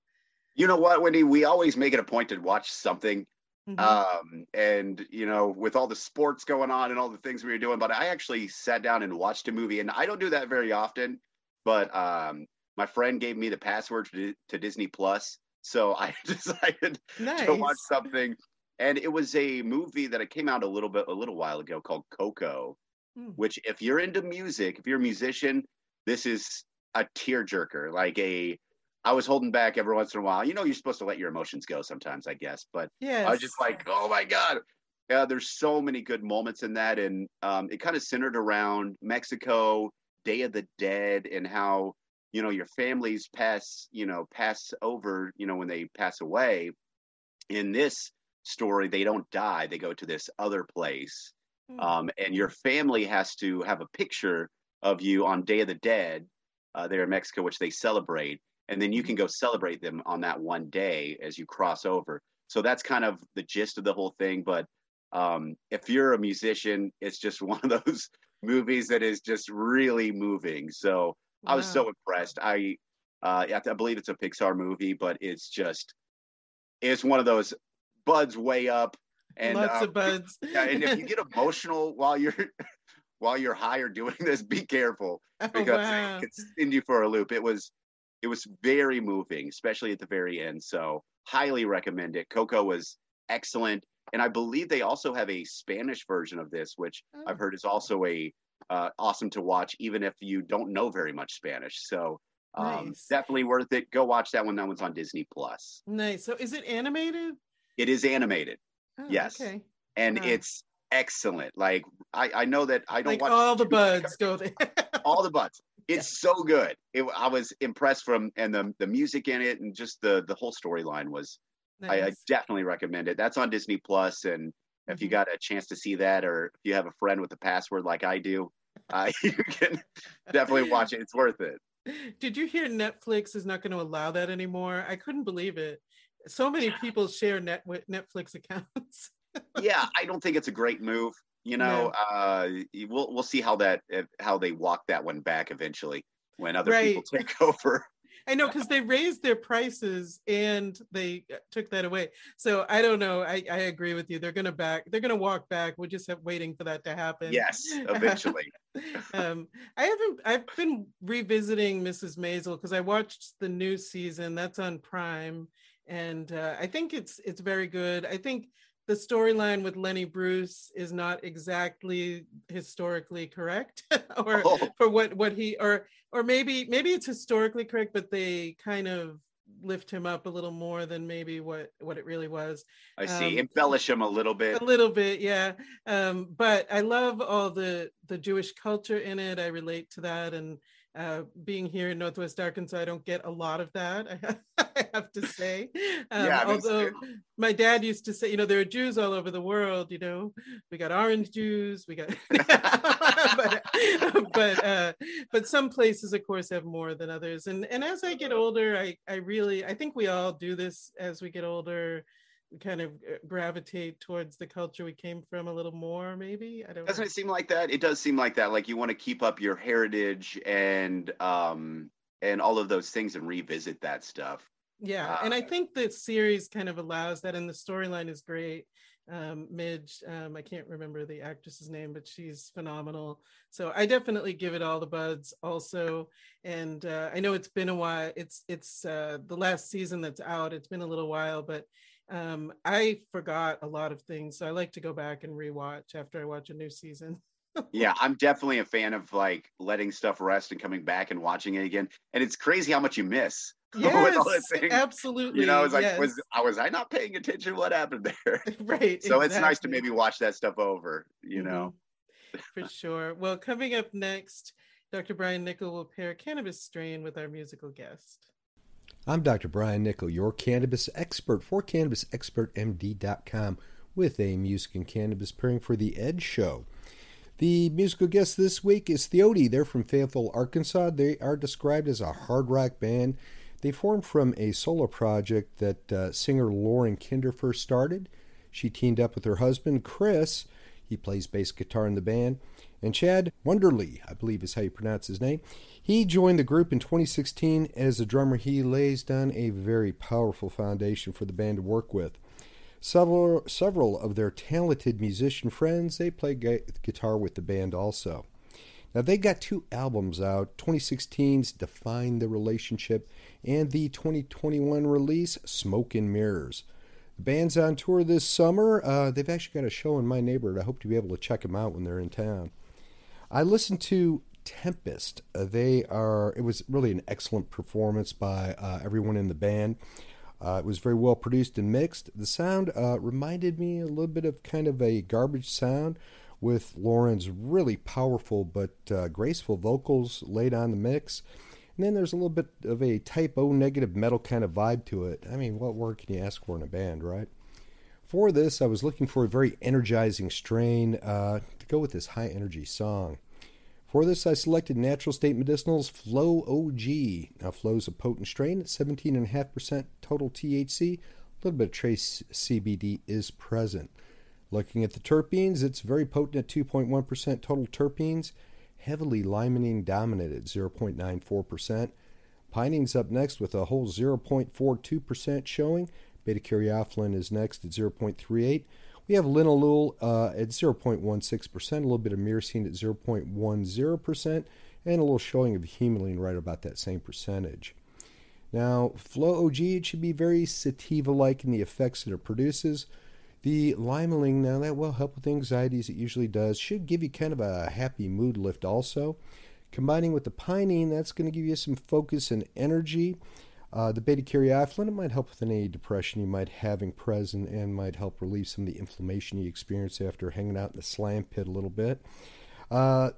You know what, Wendy? We always make it a point to watch something. Mm-hmm. Um, and you know, with all the sports going on and all the things we were doing, but I actually sat down and watched a movie, and I don't do that very often but um, my friend gave me the password to, to Disney Plus, so I decided nice. to watch something. And it was a movie that it came out a little bit a little while ago called Coco, mm. which if you're into music, if you're a musician, this is a tearjerker. Like a I was holding back every once in a while. You know, you're supposed to let your emotions go sometimes, I guess. But yes. I was just like, oh my God. Yeah, there's so many good moments in that, and um, it kind of centered around Mexico, Day of the Dead, and how you know your families pass, you know, pass over, you know, when they pass away. In this story, they don't die; they go to this other place, mm. um, and your family has to have a picture of you on Day of the Dead uh, there in Mexico, which they celebrate, and then you can go celebrate them on that one day as you cross over. So that's kind of the gist of the whole thing. But um, if you're a musician, it's just one of those movies that is just really moving. So wow. I was so impressed. I uh, I believe it's a Pixar movie, but it's just it's one of those buds way up and lots uh, of buds. yeah, and if you get emotional while you're while you're high or doing this, be careful oh, because oh, wow. it can send you for a loop. It was it was very moving, especially at the very end. So highly recommend it. Coco was excellent. And I believe they also have a Spanish version of this, which oh. I've heard is also a uh, awesome to watch, even if you don't know very much Spanish. So um, nice. definitely worth it. Go watch that one. That one's on Disney Plus. Nice. So is it animated? It is animated. Oh, yes. Okay. And it's excellent. Like I, I know that I don't like watch all the buds go there. all the buds. It's yeah. so good. It, I was impressed from and the the music in it and just the the whole storyline was Nice. I, I, definitely recommend it. That's on Disney Plus, and if you mm-hmm. got a chance to see that, or if you have a friend with a password like I do, uh, you can definitely watch it. It's worth it. Did you hear Netflix is not going to allow that anymore? I couldn't believe it. So many people share net Netflix accounts. yeah, I don't think it's a great move. You know, no. uh, we'll we'll see how that how they walk that one back eventually when other right. people take over. I know because they raised their prices and they uh, took that away. So I don't know. I, I agree with you. They're gonna back. They're gonna walk back. We're just waiting for that to happen. Yes, eventually. um, I haven't. I've been revisiting Mrs. Maisel because I watched the new season. That's on Prime, and uh, I think it's it's very good. I think the storyline with Lenny Bruce is not exactly historically correct or oh. for what what he or or maybe maybe it's historically correct but they kind of lift him up a little more than maybe what what it really was. I see. Um, embellish him a little bit. a little bit yeah. Um but i love all the the jewish culture in it. I relate to that and uh, being here in Northwest Arkansas, I don't get a lot of that. I have, I have to say. Um, yeah, although my dad used to say, you know, there are Jews all over the world. You know, we got orange Jews, we got, but but uh, but some places, of course, have more than others. And and as I get older, I I really I think we all do this as we get older kind of uh, gravitate towards the culture we came from a little more maybe? I don't doesn't know. it seem like that? It does seem like that like you want to keep up your heritage and um and all of those things and revisit that stuff. Yeah uh, and i think the series kind of allows that and the storyline is great. Um midge um i can't remember the actress's name but she's phenomenal. So i definitely give it all the buds also and uh, i know it's been a while it's it's uh the last season that's out it's been a little while but um, I forgot a lot of things, so I like to go back and rewatch after I watch a new season. yeah, I'm definitely a fan of like letting stuff rest and coming back and watching it again. And it's crazy how much you miss. Yes, absolutely. You know, it's like yes. was I was I not paying attention? What happened there? right. So exactly. it's nice to maybe watch that stuff over. You mm-hmm. know. For sure. Well, coming up next, Dr. Brian Nichol will pair cannabis strain with our musical guest. I'm Dr. Brian Nichol, your cannabis expert for CannabisExpertMD.com with a music and cannabis pairing for the Edge Show. The musical guest this week is Theody. They're from Fayetteville, Arkansas. They are described as a hard rock band. They formed from a solo project that uh, singer Lauren Kinder first started. She teamed up with her husband, Chris. He plays bass guitar in the band. And Chad Wonderly, I believe is how you pronounce his name. He joined the group in 2016 as a drummer. He lays down a very powerful foundation for the band to work with. Several, several of their talented musician friends, they play guitar with the band also. Now they got two albums out, 2016's Define the Relationship and the 2021 release Smoke and Mirrors. The band's on tour this summer. Uh, they've actually got a show in my neighborhood. I hope to be able to check them out when they're in town. I listened to Tempest. Uh, they are. It was really an excellent performance by uh, everyone in the band. Uh, it was very well produced and mixed. The sound uh, reminded me a little bit of kind of a garbage sound with Lauren's really powerful but uh, graceful vocals laid on the mix. And then there's a little bit of a Type O negative metal kind of vibe to it. I mean, what more can you ask for in a band, right? For this, I was looking for a very energizing strain uh, go with this high energy song. For this, I selected Natural State Medicinal's Flow OG. Now, Flow is a potent strain at 17.5% total THC. A little bit of trace CBD is present. Looking at the terpenes, it's very potent at 2.1% total terpenes, heavily limonene dominant at 0.94%. Pinene's up next with a whole 0.42% showing. Beta caryophyllene is next at 0.38. We have linalool uh, at 0.16%, a little bit of myrcene at 0.10%, and a little showing of humulene right about that same percentage. Now, Flow OG it should be very sativa-like in the effects that it produces. The limonene, now that will help with anxiety as it usually does, should give you kind of a happy mood lift also. Combining with the pinene, that's going to give you some focus and energy. Uh, the beta it might help with any depression you might having present and might help relieve some of the inflammation you experience after hanging out in the slam pit a little bit. Uh,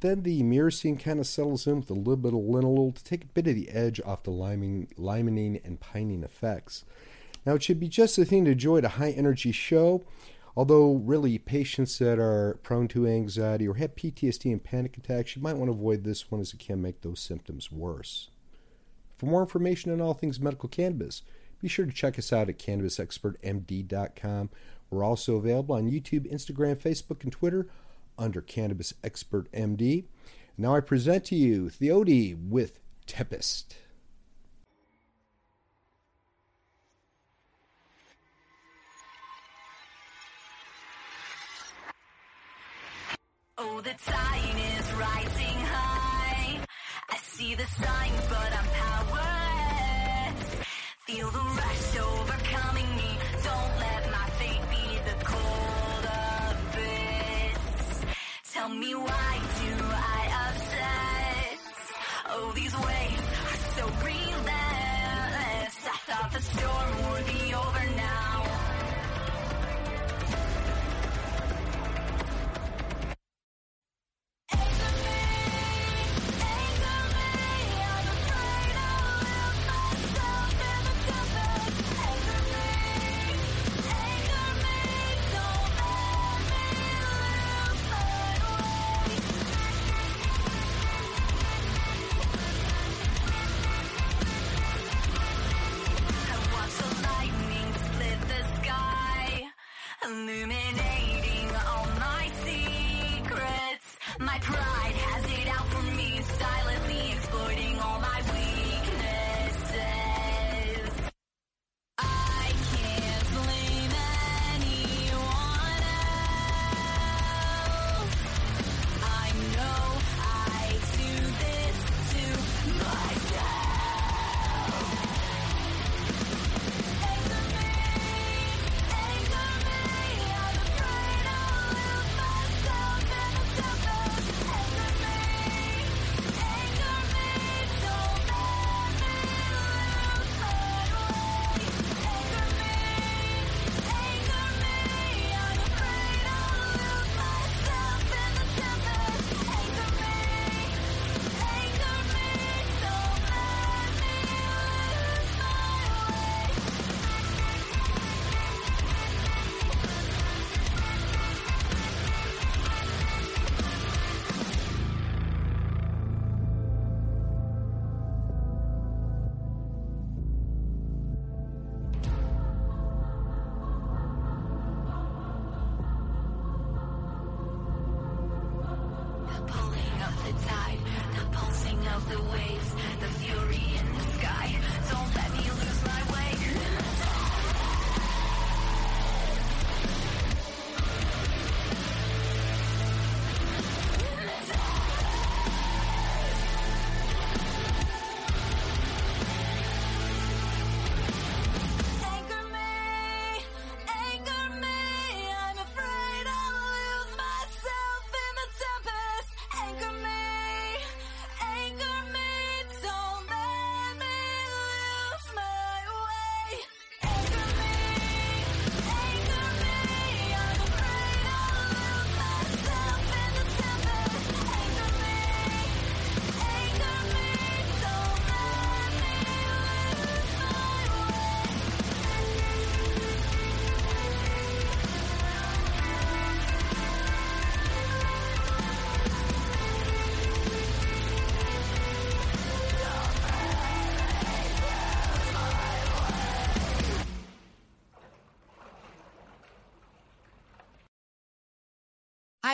then the myrcene kind of settles in with a little bit of linalool to take a bit of the edge off the limonene, limonene and pinene effects. Now, it should be just the thing to enjoy at a high energy show, although, really, patients that are prone to anxiety or have PTSD and panic attacks, you might want to avoid this one as it can make those symptoms worse. For more information on all things medical cannabis, be sure to check us out at cannabisexpertmd.com. We're also available on YouTube, Instagram, Facebook, and Twitter under Cannabis Expert MD. Now I present to you Theody with Tempest. Oh, the is rising high. See the signs, but I'm powerless. Feel the rush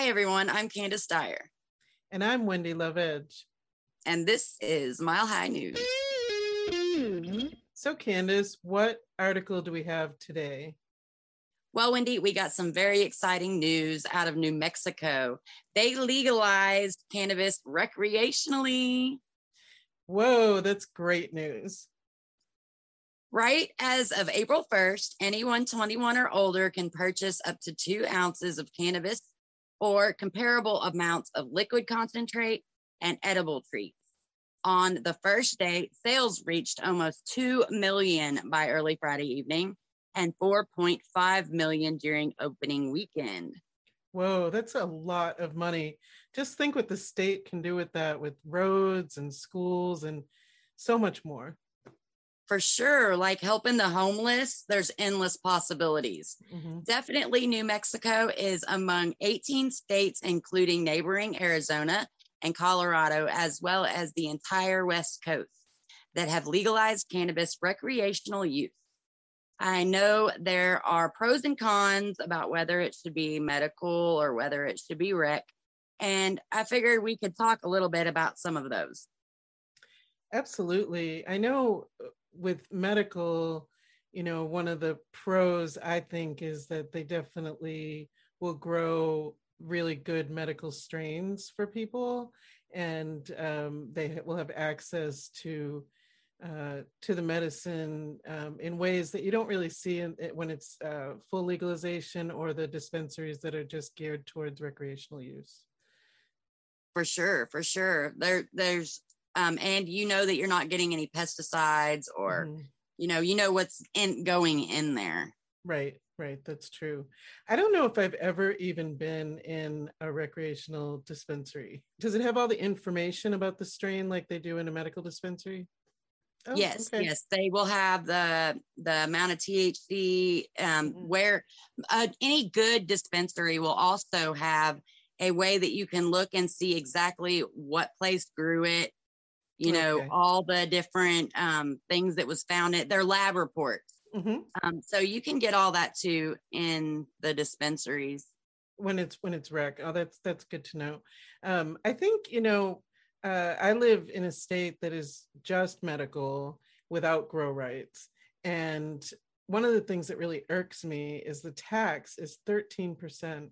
everyone. I'm Candis Dyer. And I'm Wendy Love Edge. And this is Mile High News. So, Candis, what article do we have today? Well, Wendy, we got some very exciting news out of New Mexico. They legalized cannabis recreationally. Whoa, that's great news. Right as of April 1st, anyone 21 or older can purchase up to two ounces of cannabis or comparable amounts of liquid concentrate and edible treats. On the first day, sales reached almost 2 million by early Friday evening and 4.5 million during opening weekend. Whoa, that's a lot of money. Just think what the state can do with that, with roads and schools and so much more. For sure, like helping the homeless, there's endless possibilities. Mm-hmm. Definitely, New Mexico is among 18 states, including neighboring Arizona and Colorado, as well as the entire West Coast, that have legalized cannabis recreational use. I know there are pros and cons about whether it should be medical or whether it should be rec. And I figured we could talk a little bit about some of those. Absolutely. I know uh, with medical, you know, one of the pros I think is that they definitely will grow really good medical strains for people and um, they will have access to uh, to the medicine um, in ways that you don't really see in, when it's uh, full legalization or the dispensaries that are just geared towards recreational use. For sure, for sure. There, there's um, and you know that you're not getting any pesticides or mm-hmm. you know you know what's in going in there right right that's true i don't know if i've ever even been in a recreational dispensary does it have all the information about the strain like they do in a medical dispensary oh, yes okay. yes they will have the the amount of thc um, mm-hmm. where uh, any good dispensary will also have a way that you can look and see exactly what place grew it you know okay. all the different um, things that was found at their lab reports. Mm-hmm. um, so you can get all that too in the dispensaries. When it's when it's rec. Oh that's that's good to know. Um, i think you know uh, i live in a state that is just medical without grow rights. And one of the things that really irks me is the tax is 13%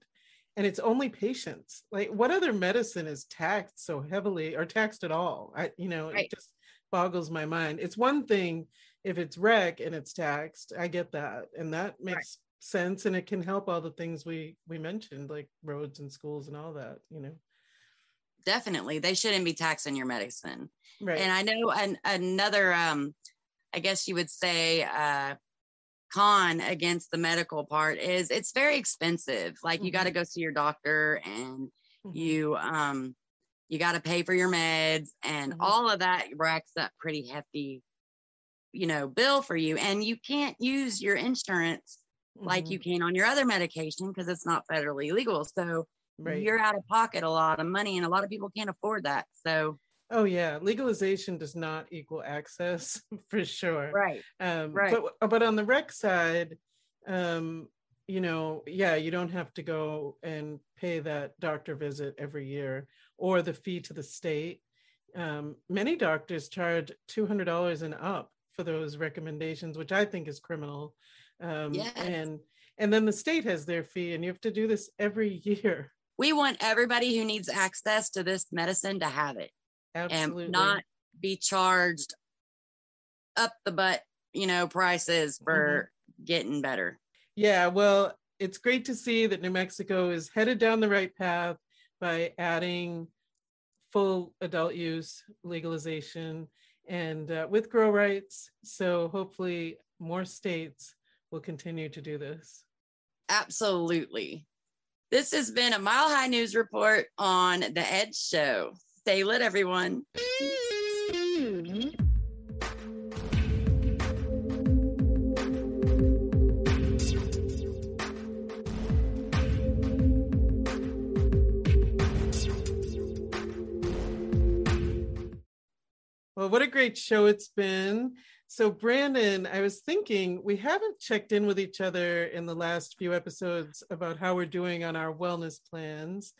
and it's only patients like what other medicine is taxed so heavily or taxed at all? I you know right. it just boggles my mind. It's one thing if it's rec and it's taxed i get that and that makes right. sense and it can help all the things we we mentioned like roads and schools and all that you know. Definitely they shouldn't be taxing your medicine. Right. And i know an, another um i guess you would say uh con against the medical part is it's very expensive. Like mm-hmm. you got to go see your doctor and mm-hmm. you um you got to pay for your meds and mm-hmm. all of that racks up pretty hefty you know bill for you and you can't use your insurance like you mm-hmm. can on your other medication because it's not federally legal. So right. you're out of pocket a lot of money and a lot of people can't afford that. So Oh yeah, legalization does not equal access for sure. Right. Um, right. But but on the rec side, um, you know, yeah, you don't have to go and pay that doctor visit every year or the fee to the state. Um, many doctors charge two hundred dollars and up for those recommendations, which I think is criminal. Um, yes. And and then the state has their fee, and you have to do this every year. We want everybody who needs access to this medicine to have it. Absolutely. and not be charged up the butt, you know, prices for mm-hmm. getting better. Yeah, well, it's great to see that New Mexico is headed down the right path by adding full adult use legalization and uh, with grow rights. So hopefully, more states will continue to do this. Absolutely. This has been a Mile High News report on The Edge Show. Stay lit, everyone. Well, what a great show it's been. so Branden, I was thinking we haven't checked in with each other in the last few episodes about how we're doing on our wellness plans.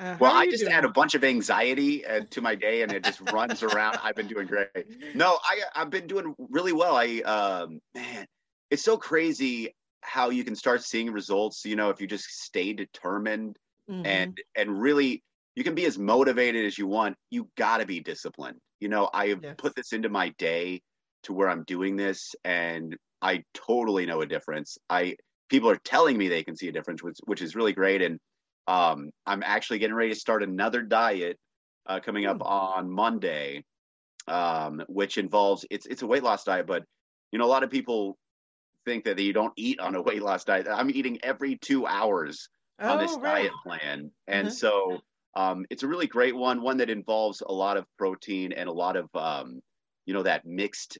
Uh, well, I just doing? add a bunch of anxiety uh, to my day, and it just runs around. I've been doing great. No, I I've been doing really well. I um, man, it's so crazy how you can start seeing results. You know, if you just stay determined mm-hmm. and and really, you can be as motivated as you want. You got to be disciplined. You know, I have yes. put this into my day to where I'm doing this, and I totally know a difference. I people are telling me they can see a difference, which which is really great, and um, I'm actually getting ready to start another diet uh, coming up hmm. on Monday, um, which involves it's it's a weight loss diet, but you know a lot of people think that you don't eat on a weight loss diet. I'm eating every two hours oh, on this right. diet plan, and uh-huh. so um, it's a really great one, one that involves a lot of protein and a lot of um, you know that mixed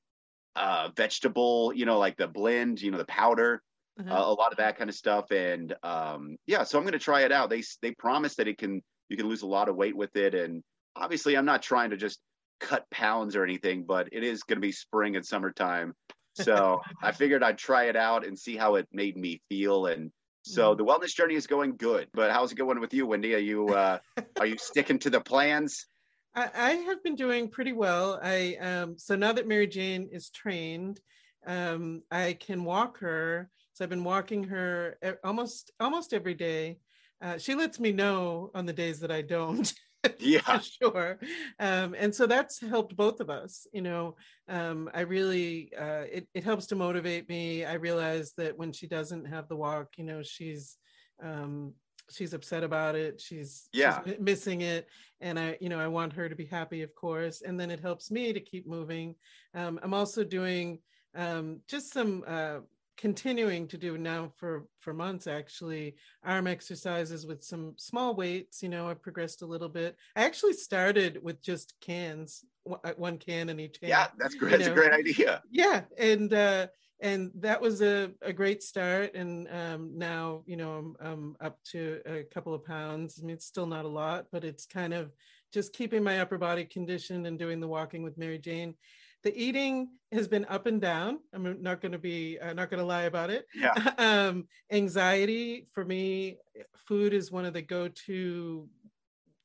uh, vegetable, you know, like the blend, you know, the powder uh-huh. uh, a lot of that kind of stuff. And um, yeah, so I'm going to try it out. They they promise that it can you can lose a lot of weight with it, and obviously I'm not trying to just cut pounds or anything, but it is going to be spring and summertime. So I figured I'd try it out and see how it made me feel. And so mm-hmm. the wellness journey is going good. But how's it going with you, Wendy? Are you uh, are you sticking to the plans? I, I have been doing pretty well. I um, so now that Mary Jane is trained, um, I can walk her so I've been walking her almost almost every day. Uh, she lets me know on the days that I don't. yeah, sure. Um, and so that's helped both of us. You know, um, I really uh, it it helps to motivate me. I realize that when she doesn't have the walk, you know, she's um, she's upset about it. She's yeah she's missing it, and I you know I want her to be happy, of course. And then it helps me to keep moving. Um, I'm also doing um, just some uh, continuing to do now for for months actually arm exercises with some small weights you know I've progressed a little bit. I actually started with just cans uh, one can in each hand yeah that's great. That's know. a great idea. Yeah and uh and that was a, a great start and um, now you know I'm, I'm up to a couple of pounds. I mean it's still not a lot but it's kind of just keeping my upper body conditioned and doing the walking with mary jane the eating has been up and down. I'm not going to be uh, not going to lie about it. Yeah. Um, anxiety for me, food is one of the go-to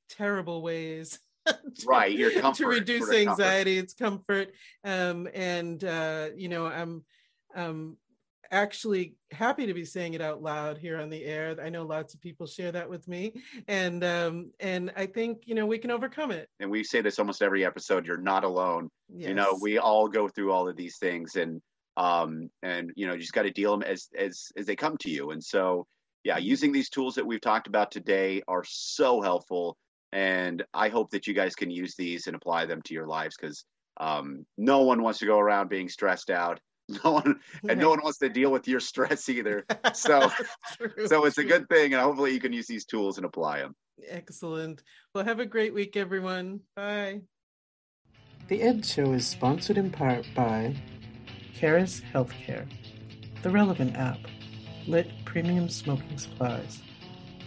terrible ways. to, right, your comfort to reduce anxiety. Comfort. It's comfort, um, and uh, you know, I'm um, actually happy to be saying it out loud here on the air. I know lots of people share that with me, and um, and I think you know we can overcome it. And we say this almost every episode. You're not alone. Yes. You know, we all go through all of these things, and um, and you know, you just got to deal them as as as they come to you. And so, yeah, using these tools that we've talked about today are so helpful. And I hope that you guys can use these and apply them to your lives because um, no one wants to go around being stressed out no one and no one wants to deal with your stress either. So true, so it's true. a good thing and hopefully you can use these tools and apply them excellent. Well have a great week everyone. Bye. The ed show is sponsored in part by Karas Healthcare, the Relevnt app, Lit Premium Smoking Supplies,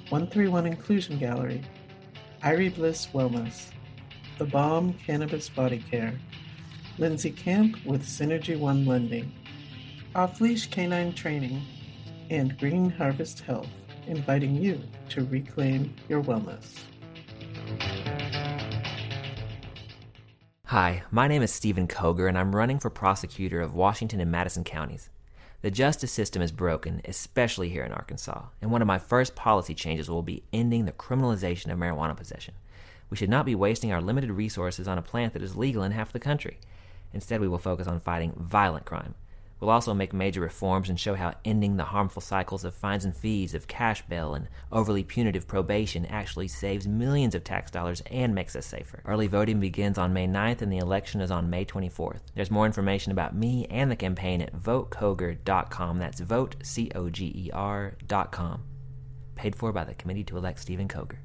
131 Inclusion Gallery, Irie Bliss Wellness, The Balmb Cannabis Body Care, Lynsey Camp with Synergy One Lending, Off Leash Canine Training, and Green Harvest Health, inviting you to reclaim your wellness. Hi, my name is Stephen Koger, and I'm running for prosecutor of Washington and Madison counties. The justice system is broken, especially here in Arkansas, and one of my first policy changes will be ending the criminalization of marijuana possession. We should not be wasting our limited resources on a plant that is legal in half the country. Instead, we will focus on fighting violent crime. We'll also make major reforms and show how ending the harmful cycles of fines and fees, of cash bail, and overly punitive probation actually saves millions of tax dollars and makes us safer. Early voting begins on May 9th and the election is on May 24th. There's more information about me and the campaign at votecoger.com. That's vote, C O G E R.com. Paid for by the Committee to Elect Stephen Koger.